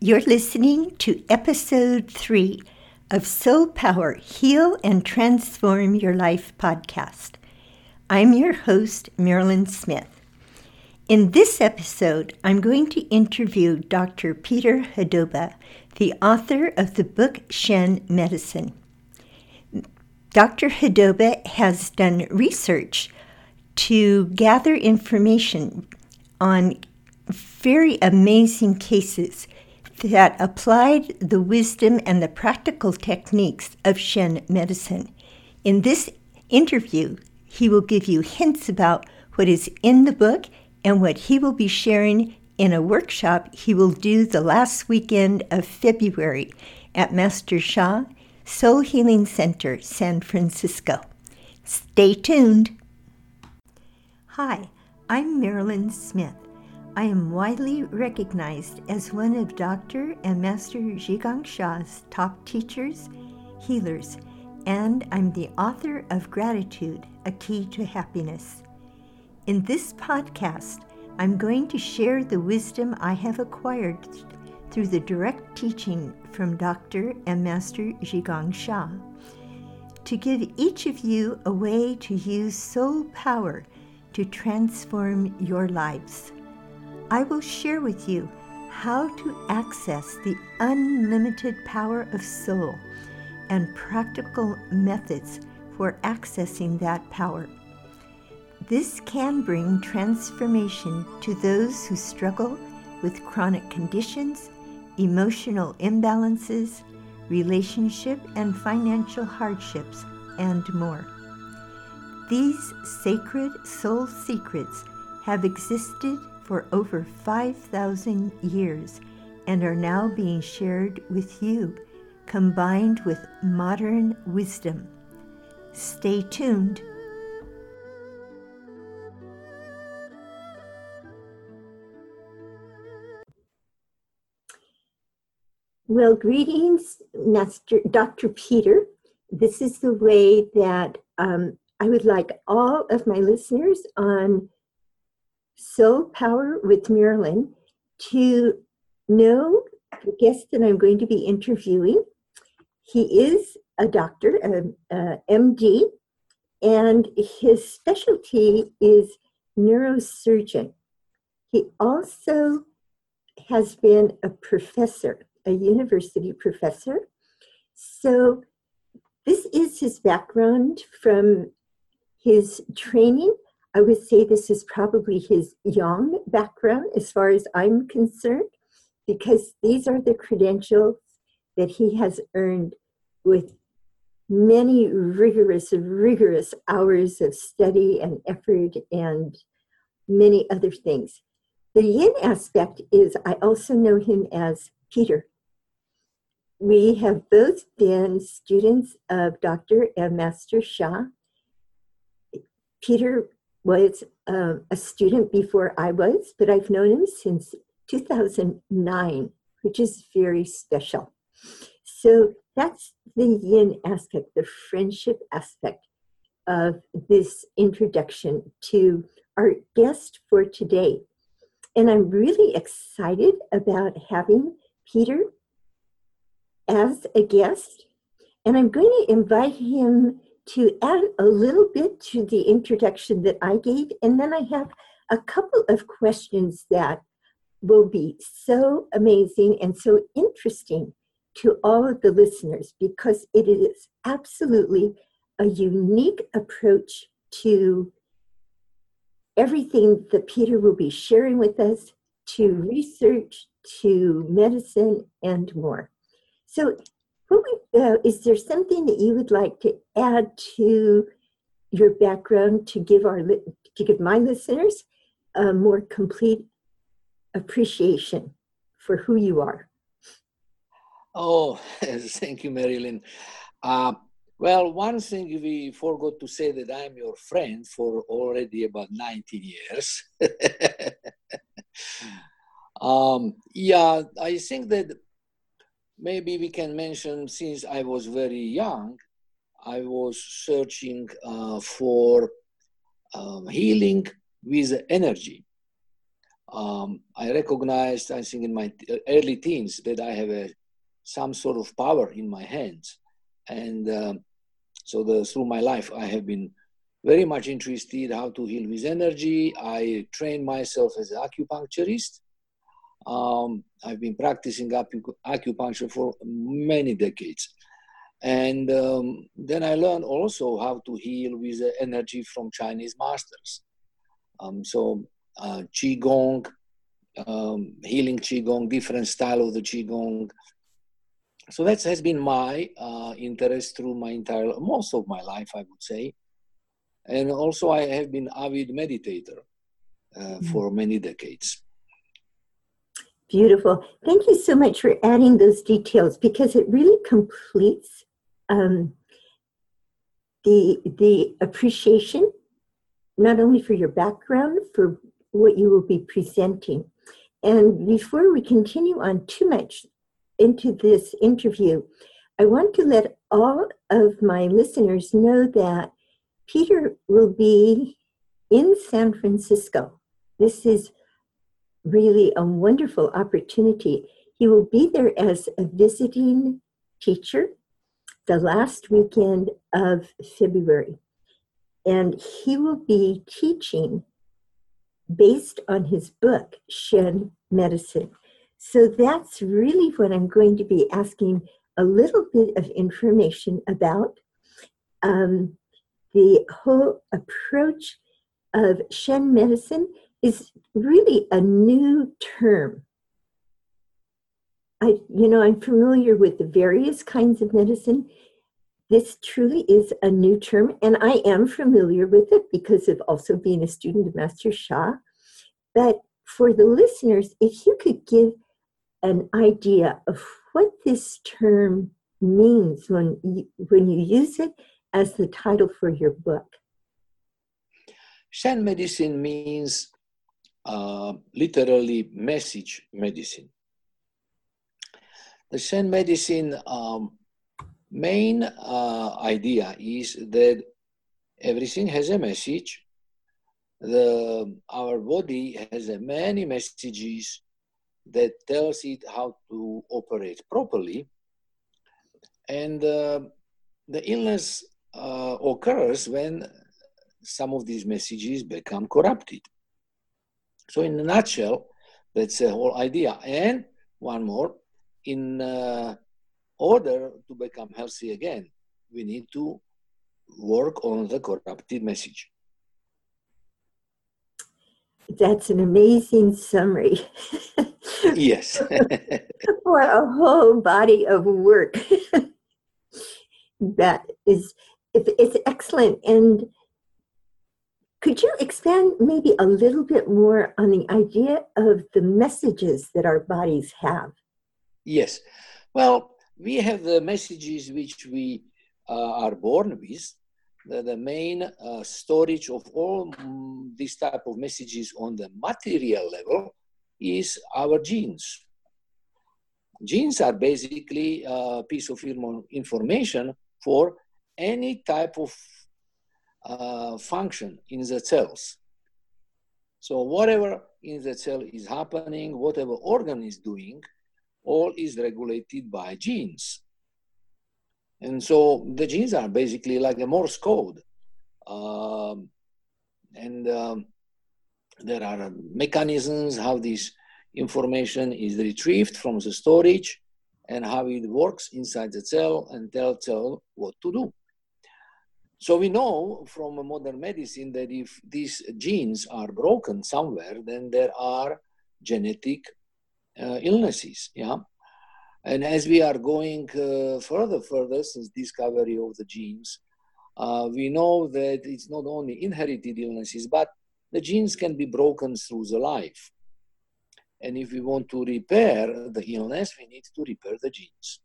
You're listening to episode three of Soul Power Heal and Transform Your Life podcast. I'm your host, Marilyn Smith. In this episode, I'm going to interview Dr. Peter Hudoba, the author of the book Shen Medicine. Dr. Hudoba has done research to gather information on very amazing cases that applied the wisdom and the practical techniques of Shen medicine. In this interview, he will give you hints about what is in the book and what he will be sharing in a workshop he will do the last weekend of February at Master Sha Soul Healing Center, San Francisco. Stay tuned. Hi, I'm Marilyn Smith. I am widely recognized as one of Dr. and Master Zhigang Sha's top teachers, healers, and I'm the author of Gratitude, A Key to Happiness. In this podcast, I'm going to share the wisdom I have acquired through the direct teaching from Dr. and Master Zhigang Sha to give each of you a way to use soul power to transform your lives. I will share with you how to access the unlimited power of soul and practical methods for accessing that power. This can bring transformation to those who struggle with chronic conditions, emotional imbalances, relationship and financial hardships, and more. These sacred soul secrets have existed for over 5,000 years and are now being shared with you, combined with modern wisdom. Stay tuned. Well, greetings, Master Dr. Peter. This is the way that um, I would like all of my listeners on Soul Power with Marilyn to know the guest that I'm going to be interviewing. He is a doctor, an MD, and his specialty is neurosurgeon. He also has been a professor, a university professor. So, this is his background from his training I would say this is probably his yang background as far as I'm concerned, because these are the credentials that he has earned with many rigorous, rigorous hours of study and effort and many other things. The yin aspect is I also know him as Peter. We have both been students of Dr. and Master Sha. Peter was um, a student before I was, but I've known him since 2009, which is very special. So that's the yin aspect, the friendship aspect of this introduction to our guest for today. And I'm really excited about having Peter as a guest. And I'm going to invite him to add a little bit to the introduction that I gave, and then I have a couple of questions that will be so amazing and so interesting to all of the listeners because it is absolutely a unique approach to everything that Peter will be sharing with us, to research, to medicine, and more. So uh, is there something that you would like to add to your background to give our to give my listeners a more complete appreciation for who you are? Oh, thank you, Marilyn. Uh, well, one thing we forgot to say that I'm your friend for already about 19 years. um, yeah, I think that maybe we can mention since I was very young, I was searching uh, for um, healing with energy. um, I recognized, I think, in my early teens that I have a, some sort of power in my hands. And um, so the, through my life, I have been very much interested how to heal with energy. I trained myself as an acupuncturist. Um, I've been practicing acupuncture for many decades. And um, then I learned also how to heal with energy from Chinese masters. Um, so uh, Qigong, um, healing Qigong, different style of the Qigong. So that has been my uh, interest through my entire, most of my life, I would say. And also I have been avid meditator uh, mm-hmm. for many decades. Beautiful. Thank you so much for adding those details because it really completes um, the the appreciation not only for your background, for what you will be presenting. And before we continue on too much into this interview, I want to let all of my listeners know that Peter will be in San Francisco. This is really a wonderful opportunity. He will be there as a visiting teacher the last weekend of February and he will be teaching based on his book, Shen Medicine. So that's really what I'm going to be asking a little bit of information about. Um, the whole approach of Shen medicine is really a new term. I, you know, I'm familiar with the various kinds of medicine, this truly is a new term, and I am familiar with it because of also being a student of Master Sha. But for the listeners, if you could give an idea of what this term means when you, when you use it as the title for your book. Shen medicine means literally message medicine. The Shen medicine um, main uh, idea is that everything has a message. The, our body has many messages that tells it how to operate properly. And uh, the illness uh, occurs when some of these messages become corrupted. So in a nutshell, that's the whole idea. And one more, in uh, order to become healthy again, we need to work on the corrupted message. That's an amazing summary. yes. For a whole body of work. that is it's excellent. And could you expand maybe a little bit more on the idea of the messages that our bodies have? Yes. Well, we have the messages which we uh, are born with. The, the main uh, storage of all mm, these type of messages on the material level is our genes. Genes are basically a piece of information for any type of uh, function in the cells. So whatever in the cell is happening, whatever organ is doing, all is regulated by genes. And so the genes are basically like a Morse code. Um, and um, there are mechanisms how this information is retrieved from the storage and how it works inside the cell and tell cell what to do. So we know from modern medicine that if these genes are broken somewhere, then there are genetic uh, illnesses. Yeah. And as we are going uh, further, further since discovery of the genes, uh, we know that it's not only inherited illnesses, but the genes can be broken through the life. And if we want to repair the illness, we need to repair the genes.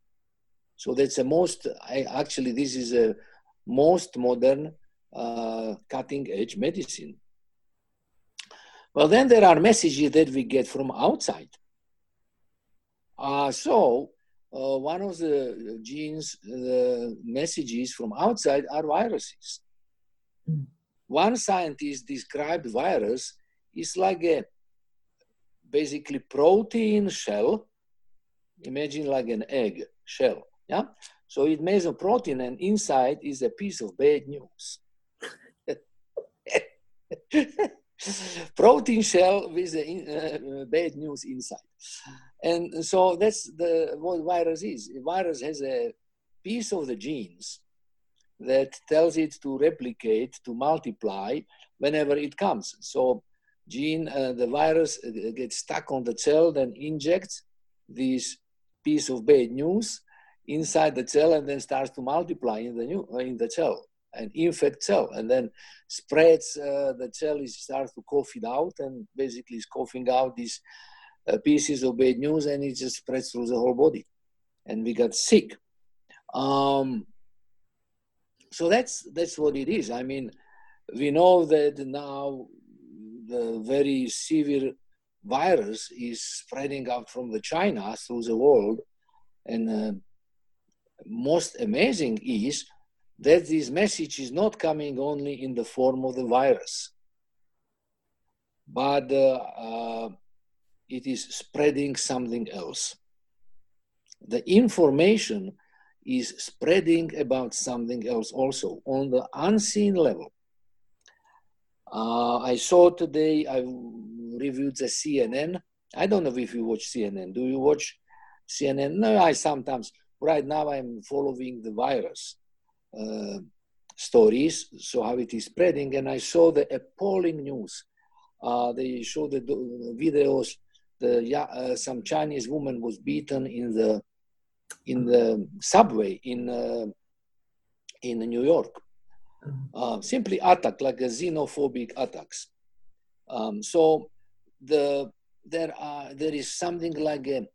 So that's the most, I, actually, this is a most modern uh, cutting edge medicine. Well, then there are messages that we get from outside. Uh, so uh, one of the genes, the messages from outside are viruses. Mm. One scientist described virus is like a basically protein shell. Imagine like an egg shell. Yeah. So it makes a protein, and inside is a piece of bad news. protein shell with the uh, bad news inside. And so that's the what virus is. A virus has a piece of the genes that tells it to replicate, to multiply whenever it comes. So gene, uh, the virus uh, gets stuck on the cell, then injects this piece of bad news inside the cell and then starts to multiply in the new in the cell and infect cell and then spreads uh, the cell is starts to cough it out and basically is coughing out these uh, pieces of bad news and it just spreads through the whole body. And we got sick. Um, so that's that's what it is. I mean we know that now the very severe virus is spreading out from the china through the world and uh, most amazing is that this message is not coming only in the form of the virus, but uh, uh, it is spreading something else. The information is spreading about something else also on the unseen level. Uh, I saw today, I reviewed the CNN. I don't know if you watch CNN. Do you watch CNN? No, I sometimes right now I'm following the virus uh, stories, so how it is spreading, and I saw the appalling news. Uh, they showed the videos. The uh, some Chinese woman was beaten in the in the subway in uh, in New York. Uh, simply attack like a xenophobic attacks. Um, so the there are there is something like a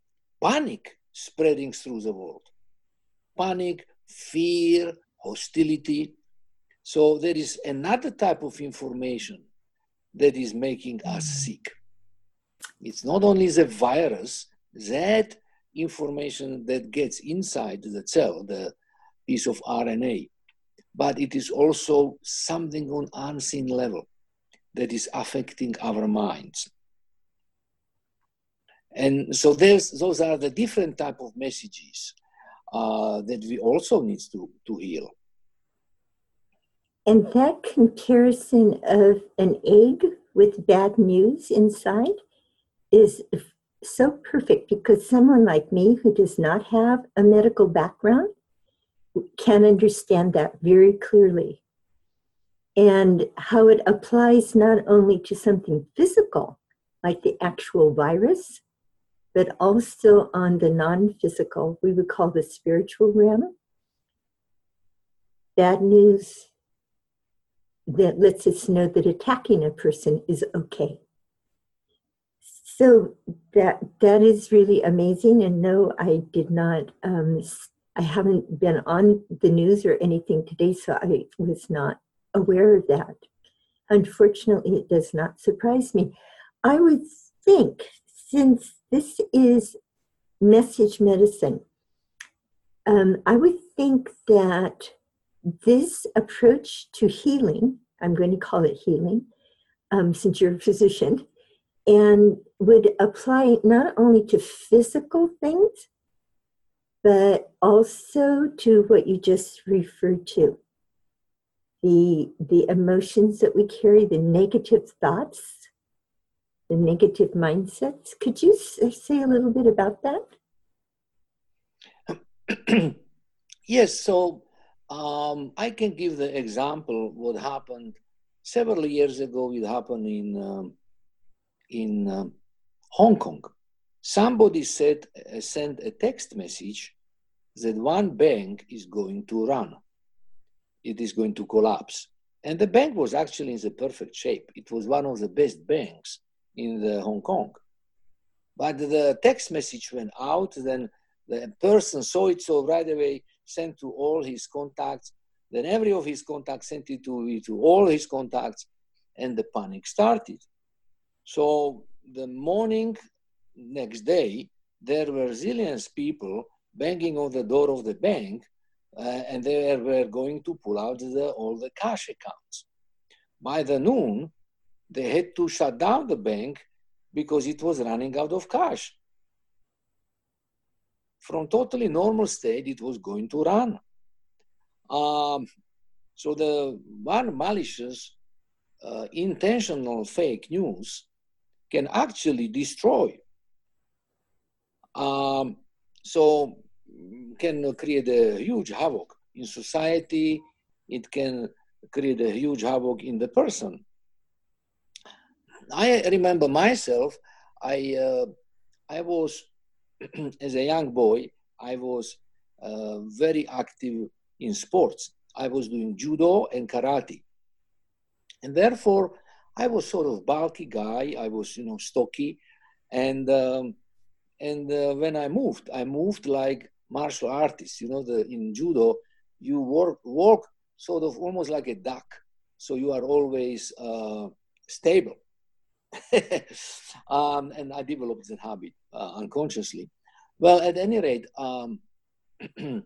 panic spreading through the world panic, fear, hostility. So there is another type of information that is making us mm. sick. It's not only the virus, that information that gets inside the cell, the piece of RNA, but it is also something on unseen level that is affecting our minds. And so there's, those are the different type of messages uh, that we also need to, to heal. And that comparison of an egg with bad news inside is so perfect because someone like me who does not have a medical background can understand that very clearly. And how it applies not only to something physical, like the actual virus, but also on the non physical, we would call the spiritual realm. Bad news that lets us know that attacking a person is okay. So that that is really amazing. And no, I did not. Um, I haven't been on the news or anything today, so I was not aware of that. Unfortunately, it does not surprise me. I would think since this is message medicine, um, I would think that this approach to healing, I'm going to call it healing, um, since you're a physician, and would apply not only to physical things, but also to what you just referred to the the emotions that we carry the negative thoughts the negative mindsets. Could you say a little bit about that? yes, so um, I can give the example what happened several years ago. It happened in um, in um, Hong Kong. Somebody said uh, sent a text message that one bank is going to run. It is going to collapse. And the bank was actually in the perfect shape. It was one of the best banks in the Hong Kong. But the text message went out, then the person saw it, so right away sent to all his contacts. Then every of his contacts sent it to, to all his contacts, and the panic started. So the morning next day, there were zillions people banging on the door of the bank, uh, and they were going to pull out the, all the cash accounts. By the noon, they had to shut down the bank because it was running out of cash. From totally normal state, it was going to run. Um, so the one malicious, uh, intentional fake news can actually destroy. Um, so can create a huge havoc in society. It can create a huge havoc in the person. I remember myself. I uh, I was as a young boy. I was uh, very active in sports. I was doing judo and karate, and therefore I was sort of bulky guy. I was you know stocky, and um, and uh, when I moved, I moved like martial artists. You know, the in judo, you work walk sort of almost like a duck, so you are always uh, stable. um, and I developed that habit uh, unconsciously. Well, at any rate, um,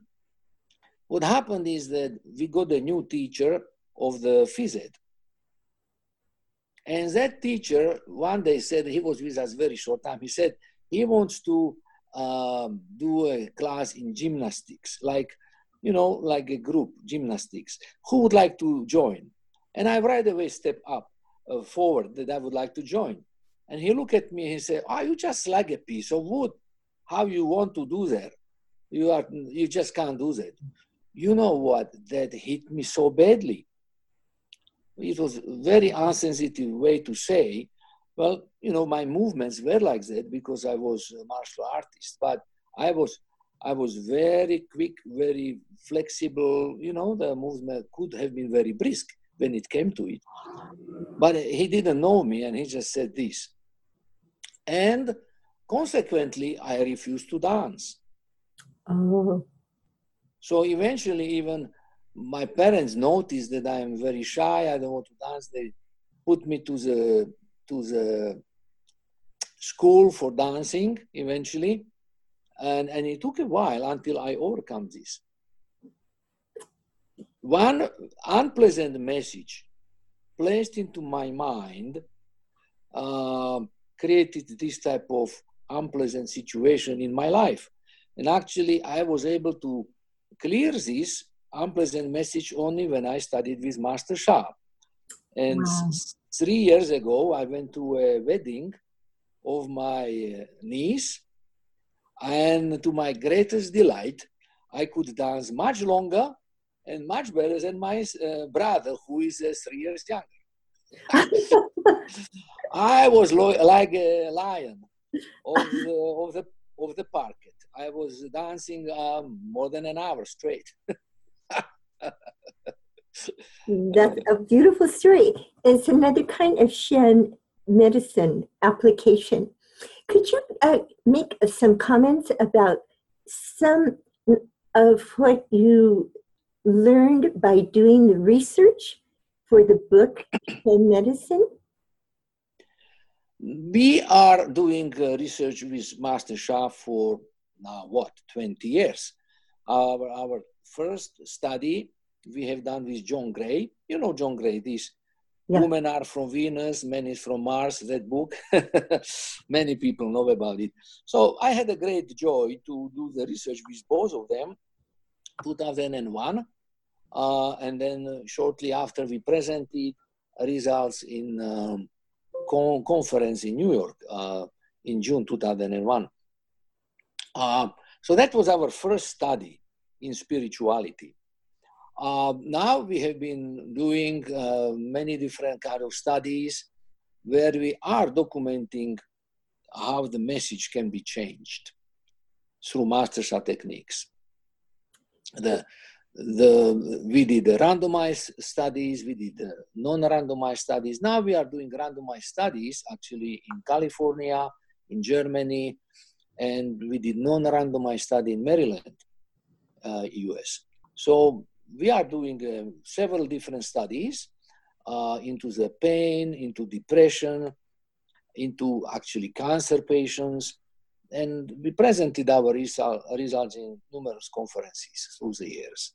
what happened is that we got a new teacher of the phys ed. And that teacher one day said, he was with us very short time, he said he wants to um, do a class in gymnastics, like, you know, like a group gymnastics. Who would like to join? And I right away step up uh, forward that I would like to join. And he looked at me and he said, "Are oh, you just like a piece of wood. How you want to do that? You are you just can't do that." You know what? That hit me so badly. It was a very insensitive way to say, well, you know, my movements were like that because I was a martial artist, but I was I was very quick, very flexible. You know, the movement could have been very brisk when it came to it. But he didn't know me and he just said this. And consequently, I refused to dance. Oh. So eventually, even my parents noticed that I am very shy, I don't want to dance. They put me to the to the school for dancing eventually. And, and it took a while until I overcome this one unpleasant message placed into my mind uh, created this type of unpleasant situation in my life. And actually, I was able to clear this unpleasant message only when I studied with Master Sha. And wow. three years ago, I went to a wedding of my uh, niece, and to my greatest delight, I could dance much longer and much better than my uh, brother, who is uh, three years younger. I was lo- like a lion of the, of the of the parquet. I was dancing um, more than an hour straight. That's a beautiful story. It's another kind of Shen medicine application. Could you uh, make some comments about some of what you learned by doing the research for the book in medicine? We are doing uh, research with Master Sha for now what 20 years. Our our first study we have done with John Gray. You know John Gray, this yeah. Women are from Venus, men is from Mars, that book. Many people know about it. So I had a great joy to do the research with both of them 2001. Uh, and then shortly after, we presented results in um, con- conference in New York uh, in June 2001. Uh, so that was our first study in spirituality. Uh, now we have been doing uh, many different kind of studies where we are documenting how the message can be changed through master Sha techniques the the we did the randomized studies we did the non-randomized studies. Now we are doing randomized studies actually in california in germany and we did non-randomized study in maryland uh, us so we are doing uh, several different studies uh, into the pain into depression into actually cancer patients and we presented our result, results in numerous conferences through the years.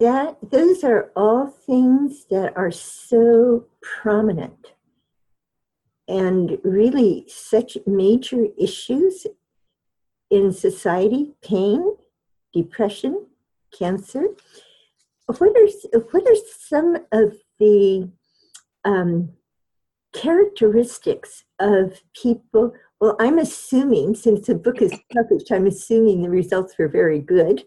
That those are all things that are so prominent and really such major issues in society pain, depression, cancer. What are, what are some of the um, characteristics of people? Well, I'm assuming, since the book is published, I'm assuming the results were very good.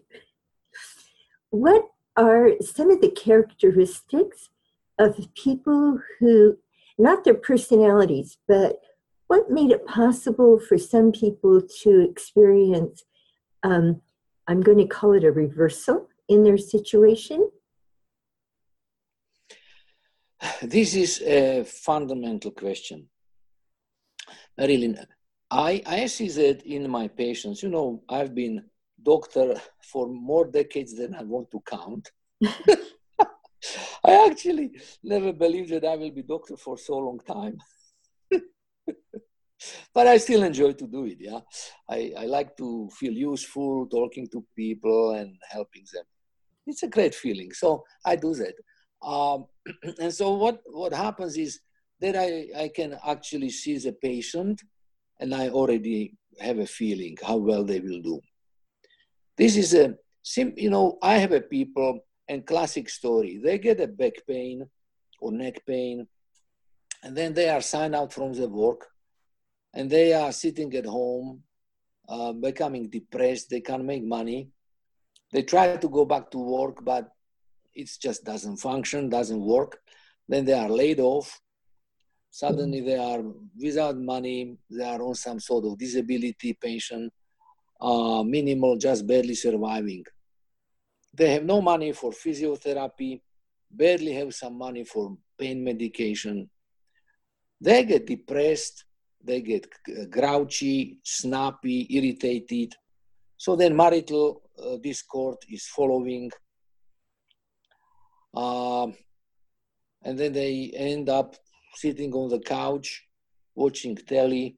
What are some of the characteristics of people who, not their personalities, but what made it possible for some people to experience, um, I'm going to call it a reversal in their situation? This is a fundamental question. Really, I, I see that in my patients, you know, I've been doctor for more decades than I want to count. I actually never believed that I will be doctor for so long time. but I still enjoy to do it. Yeah, I, I like to feel useful, talking to people and helping them. It's a great feeling. So I do that. Um, and so what what happens is that I, I can actually see the patient, and I already have a feeling how well they will do. This is a. You know, I have a people and classic story. They get a back pain or neck pain, and then they are signed out from the work and they are sitting at home, uh, becoming depressed. They can't make money. They try to go back to work, but it just doesn't function, doesn't work. Then they are laid off. Suddenly they are without money. They are on some sort of disability pension, uh, minimal, just barely surviving. They have no money for physiotherapy, barely have some money for pain medication. They get depressed they get grouchy, snappy, irritated. So then marital uh, discord is following. Uh, and then they end up sitting on the couch, watching telly,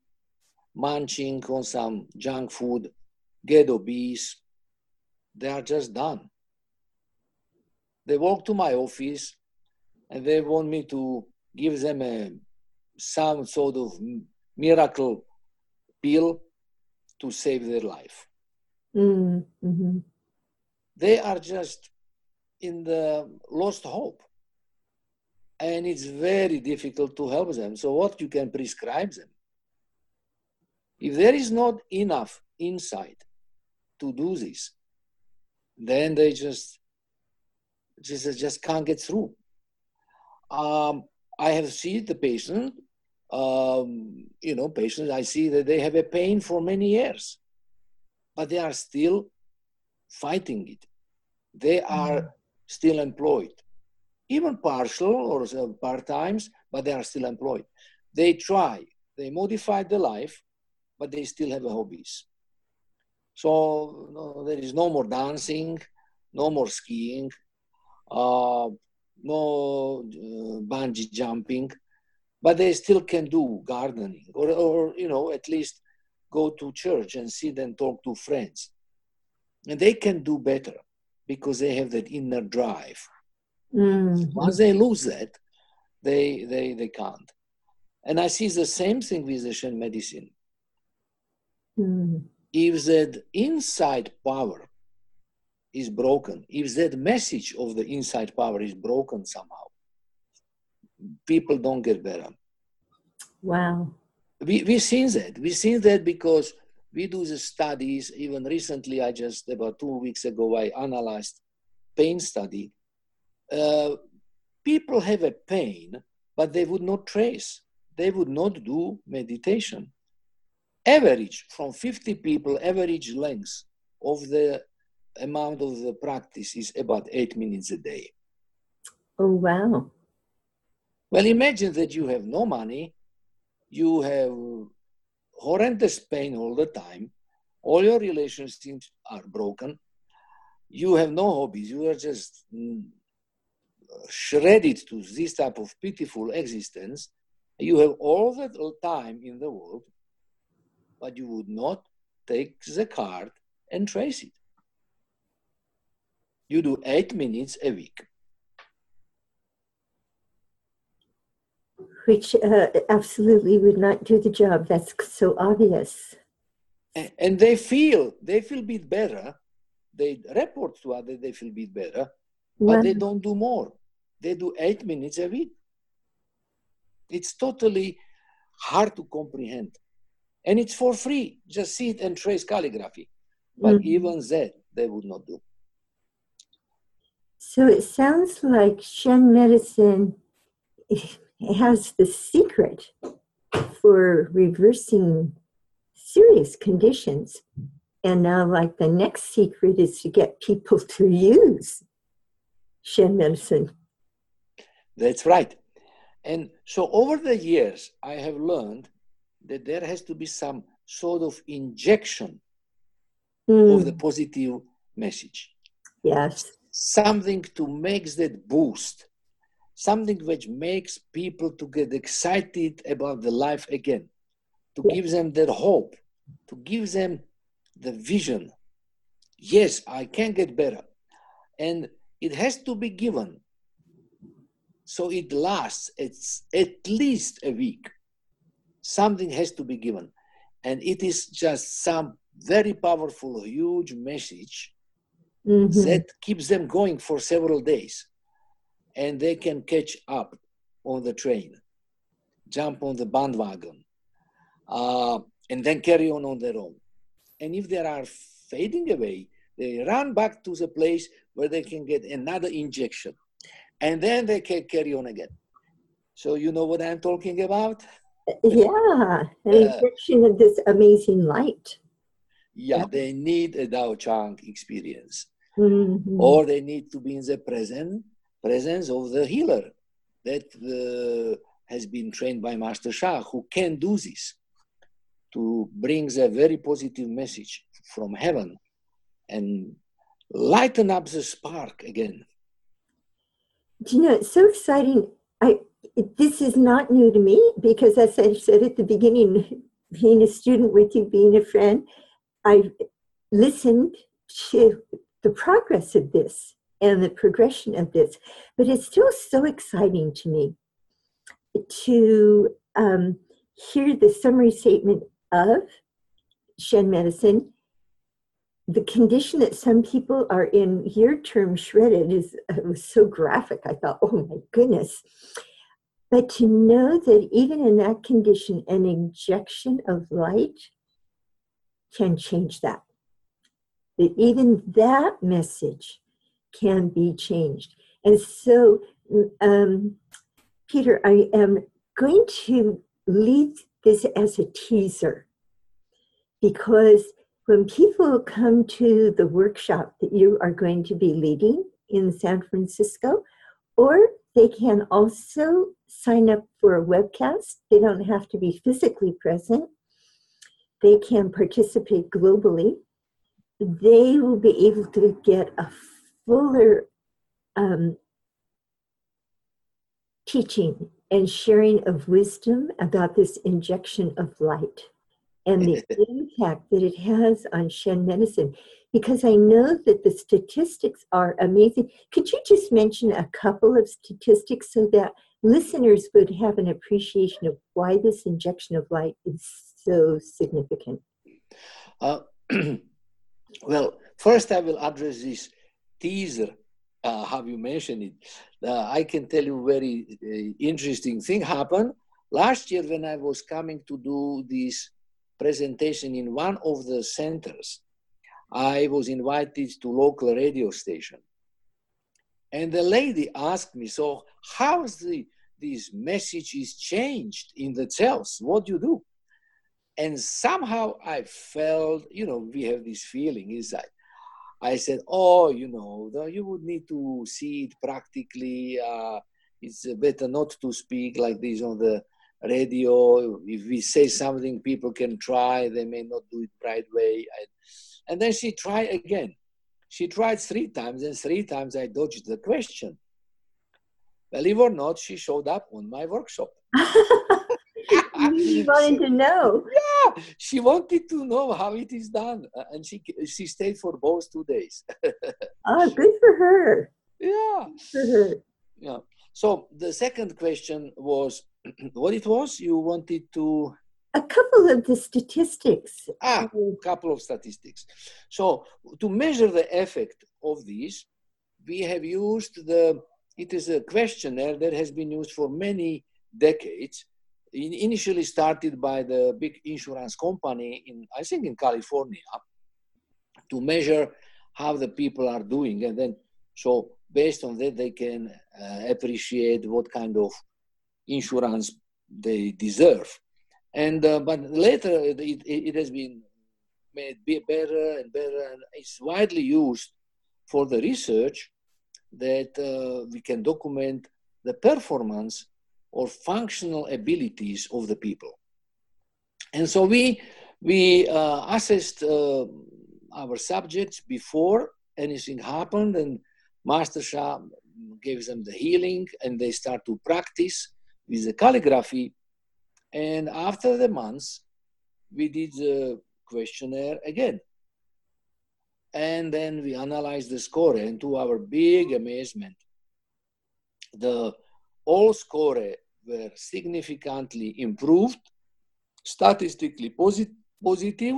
munching on some junk food, get obese. They are just done. They walk to my office and they want me to give them a some sort of miracle pill to save their life. Mm-hmm. They are just in the lost hope. And it's very difficult to help them. So, what you can prescribe them? If there is not enough insight to do this, then they just just, just can't get through. Um, I have seen the patient um, you know, patients, I see that they have a pain for many years, but they are still fighting it. They are mm-hmm. Still employed, even partial or part times, but they are still employed. They try, they modify the life, but they still have hobbies. So no, there is no more dancing, no more skiing, uh, no uh, bungee jumping but they still can do gardening or, or you know at least go to church and sit and talk to friends and they can do better because they have that inner drive mm-hmm. once they lose that they they they can't and i see the same thing with the shen medicine mm-hmm. if that inside power is broken if that message of the inside power is broken somehow people don't get better. Wow. We, we've seen that. We've seen that because we do the studies. Even recently, I just, about two weeks ago, I analyzed pain study. Uh, people have a pain, but they would not trace. They would not do meditation. Average from 50 people, average length of the amount of the practice is about eight minutes a day. Oh, wow. Well, imagine that you have no money, you have horrendous pain all the time, all your relationships are broken, you have no hobbies, you are just mm, shredded to this type of pitiful existence. You have all the time in the world, but you would not take the card and trace it. You do eight minutes a week. Which uh, absolutely would not do the job. That's so obvious. And they feel they feel a bit better. They report to others they feel a bit better, but they don't do more. They do eight minutes a week. It's totally hard to comprehend. And it's for free. Just sit and trace calligraphy. But mm-hmm. even that, they would not do. So it sounds like Shen medicine has the secret for reversing serious conditions. And now, like, the next secret is to get people to use Shen medicine. That's right. And so, over the years, I have learned that there has to be some sort of injection mm. of the positive message. Yes. Something to make that boost, something which makes people to get excited about the life again, to give them that hope, to give them the vision. Yes, I can get better. And it has to be given. So it lasts it's at least a week. Something has to be given. And it is just some very powerful, huge message mm-hmm. that keeps them going for several days. And they can catch up on the train, jump on the bandwagon, uh, and then carry on on their own. And if they are fading away, they run back to the place where they can get another injection. And then they can carry on again. So you know what I'm talking about? Yeah, an injection of this amazing light yeah, they need a Dao Chang experience. Mm-hmm. Or they need to be in the present presence of the healer that uh, has been trained by Master Sha, who can do this to bring a very positive message from heaven and lighten up the spark again. Do you know, it's so exciting. I this is not new to me because as I said at the beginning, being a student with you, being a friend, I listened to the progress of this and the progression of this, but it's still so exciting to me to um, hear the summary statement of Shen medicine. The condition that some people are in, your term shredded, is it was so graphic. I thought, oh my goodness. But to know that even in that condition, an injection of light can change that. That even that message can be changed. And so, um, Peter, I am going to leave this as a teaser because when people come to the workshop that you are going to be leading in San Francisco, or they can also sign up for a webcast. They don't have to be physically present they can participate globally, they will be able to get a fuller um, teaching and sharing of wisdom about this injection of light and the impact that it has on Shen medicine. Because I know that the statistics are amazing. Could you just mention a couple of statistics so that listeners would have an appreciation of why this injection of light is so significant? Uh, well, first I will address this teaser. Uh, have you mentioned it? Uh, I can tell you very uh, interesting thing happened last year when I was coming to do this presentation in one of the centers. I was invited to local radio station, and the lady asked me, "So how's the this message is changed in the cells? What do you do?" And somehow I felt, you know, we have this feeling inside. I said, oh, you know, you would need to see it practically. Uh, it's better not to speak like this on the radio. If we say something, people can try. They may not do it right way. and then she tried again. She tried three times, and three times I dodged the question. Believe or not, she showed up on my workshop. she wanted to know. Yeah, she wanted to know how it is done, uh, and she she stayed for both two days. oh, good for her. Yeah. Good for her. Yeah. So the second question was what it was you wanted to a couple of the statistics. Ah, a couple of statistics. So to measure the effect of these, we have used the, it is a questionnaire that has been used for many decades. It initially started by the big insurance company in, I think in California, to measure how the people are doing. And then, so based on that, they can uh, appreciate what kind of insurance they deserve. And uh, but later it, it, it, has been made better and better, and it's widely used for the research that uh, we can document the performance or functional abilities of the people. And so we we uh, assessed uh, our subjects before anything happened, and Master Sha gave them the healing, and they start to practice with the calligraphy and after the months, we did the questionnaire again. And then we analyzed the score, and to our big amazement, the all score were significantly improved, statistically posit- positive,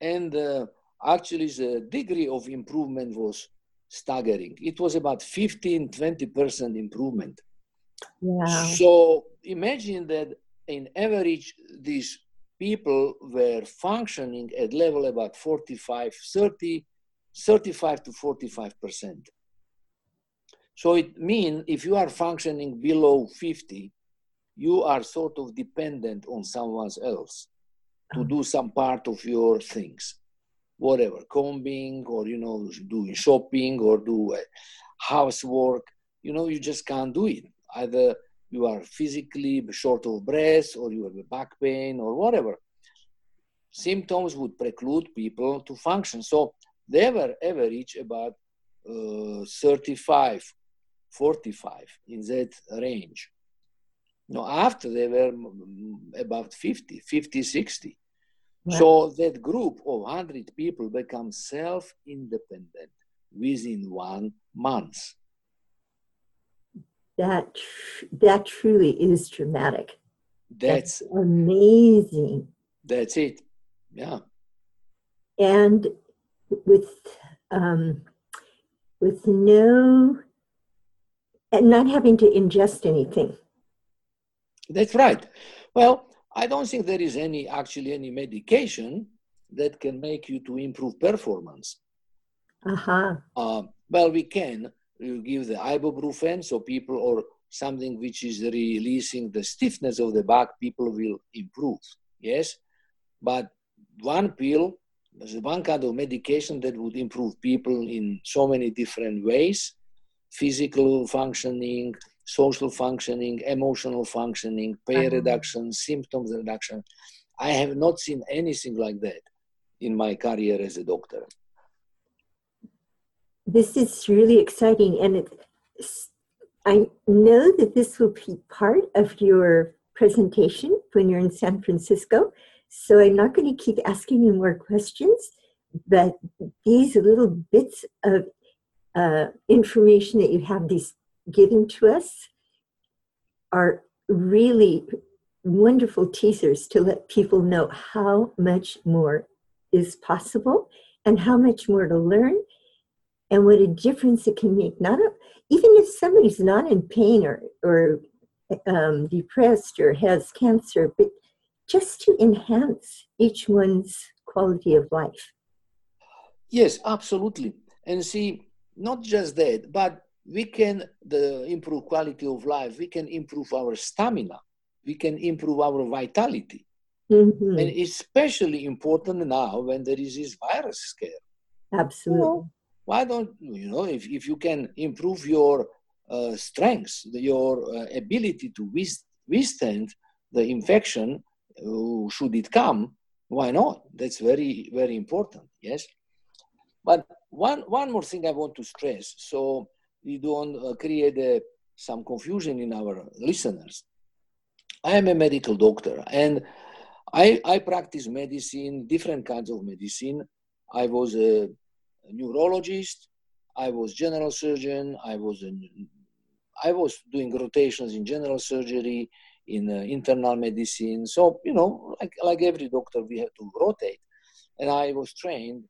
and uh, actually the degree of improvement was staggering. It was about 15 20% improvement. Wow. So imagine that in average, these people were functioning at level about 45, 30, 35 to 45 percent. So it means if you are functioning below 50, you are sort of dependent on someone else to do some part of your things, whatever, combing or you know doing shopping or do housework. You know, you just can't do it. Either you are physically short of breath or you have a back pain or whatever. Symptoms would preclude people to function. So they were average about uh, 35, 45 in that range. Now, after they were about 50, 50, 60. So that group of 100 people become self independent within one month that that truly is dramatic. That's, that's amazing. That's it. Yeah. And with um, with no and not having to ingest anything. That's right. Well, I don't think there is any actually any medication that can make you to improve performance. Uh-huh. Uh, well, we can, you give the ibuprofen, so people or something which is releasing the stiffness of the back, people will improve. Yes, but one pill, there's one kind of medication that would improve people in so many different ways: physical functioning, social functioning, emotional functioning, pain uh-huh. reduction, symptoms reduction. I have not seen anything like that in my career as a doctor this is really exciting. And it, I know that this will be part of your presentation when you're in San Francisco. So I'm not going to keep asking you more questions, but these little bits of uh, information that you have these given to us are really wonderful teasers to let people know how much more is possible and how much more to learn and what a difference it can make. Not a, even if somebody's not in pain or or um, depressed or has cancer, but just to enhance each one's quality of life. Yes, absolutely. And see, not just that, but we can the improve quality of life. We can improve our stamina. We can improve our vitality. Mm-hmm. And especially important now when there is this virus scare. Absolutely. You know, why don't you know if, if you can improve your uh, strengths your uh, ability to withstand the infection uh, should it come why not that's very very important yes but one one more thing i want to stress. So we don't uh, create uh, some confusion in our listeners. I am a medical doctor and i i practice medicine different kinds of medicine. I was a neurologist, I was general surgeon, I was in, I was doing rotations in general surgery, in uh, internal medicine. So, you know, like, like every doctor, we have to rotate. And I was trained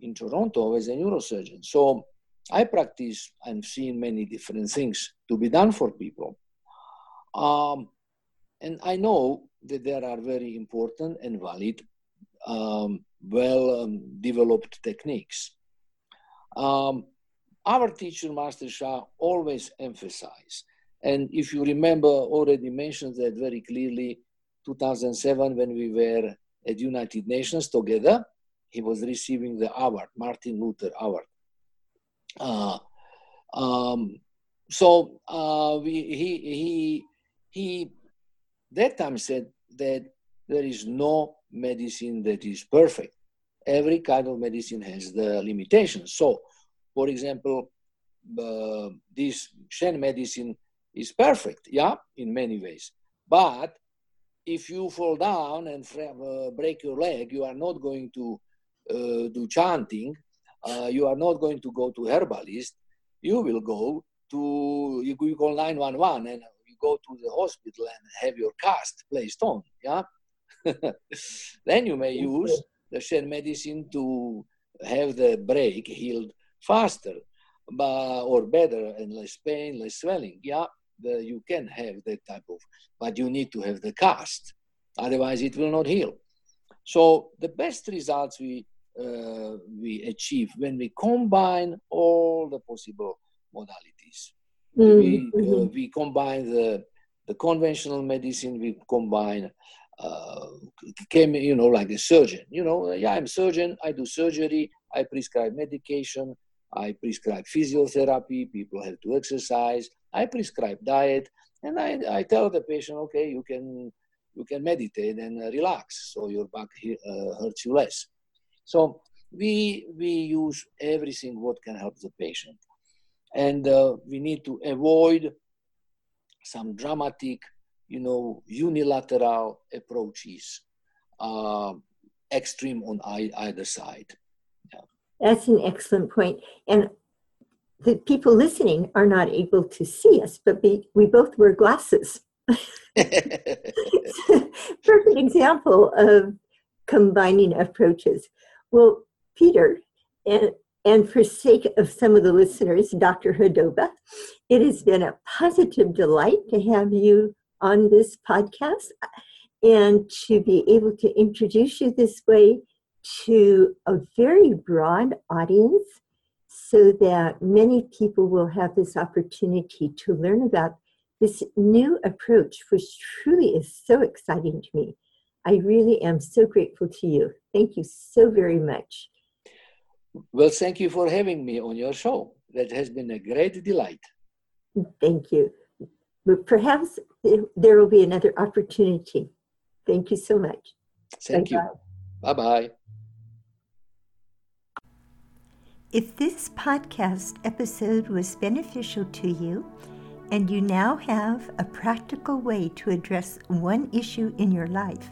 in Toronto as a neurosurgeon. So I practice and seen many different things to be done for people. Um, and I know that there are very important and valid, um, well um, developed techniques. Um, our teacher, Master Sha, always emphasized, and if you remember, already mentioned that very clearly, 2007 when we were at United Nations together, he was receiving the award, Martin Luther Award. Uh, um, so uh, we, he, he, he that time said that there is no medicine that is perfect. Every kind of medicine has the limitations. So, for example, uh, this Shen medicine is perfect, yeah, in many ways. But if you fall down and uh, break your leg, you are not going to do chanting. Uh, you are not going to go to herbalist. You will go to you, you call 911 and you go to the hospital and have your cast placed on. Yeah. then you may use the Shen medicine to have the break healed faster but, or better and less pain, less swelling. Yeah, the, you can have that type of, but you need to have the cast. Otherwise, it will not heal. So the best results we uh, we achieve when we combine all the possible modalities. Mm-hmm. We, uh, we combine the, the conventional medicine, we combine, uh, came, you know, like a surgeon. You know, yeah, I'm a surgeon, I do surgery, I prescribe medication, I prescribe physiotherapy, people have to exercise, I prescribe diet, and I, I tell the patient, okay, you can you can meditate and relax, so your back uh, hurts you less. So we we use everything what can help the patient, and uh, we need to avoid some dramatic, you know, unilateral approaches, uh, extreme on either side. Yeah. That's an excellent point. point, and the people listening are not able to see us, but we, we both wear glasses. Perfect example of combining approaches. Well, Peter, and, and for sake of some of the listeners, Dr. Hudoba, it has been a positive delight to have you on this podcast and to be able to introduce you this way to a very broad audience so that many people will have this opportunity to learn about this new approach, which truly is so exciting to me. I really am so grateful to you. Thank you so very much. Well, thank you for having me on your show. That has been a great delight. Thank you. But perhaps there will be another opportunity. Thank you so much. Thank Bye-bye. you. Bye bye. If this podcast episode was beneficial to you, and you now have a practical way to address one issue in your life,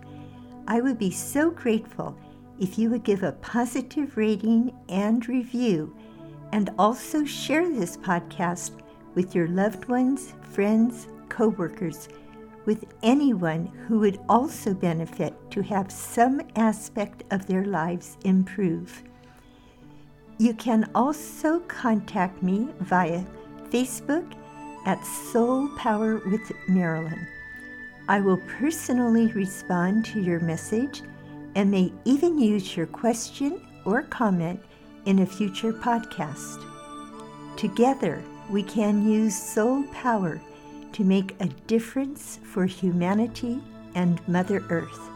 I would be so grateful if you would give a positive rating and review, and also share this podcast with your loved ones, friends, coworkers, with anyone who would also benefit to have some aspect of their lives improve. You can also contact me via Facebook at Soul Power with Marilyn. I will personally respond to your message and may even use your question or comment in a future podcast. Together, we can use soul power to make a difference for humanity and Mother Earth.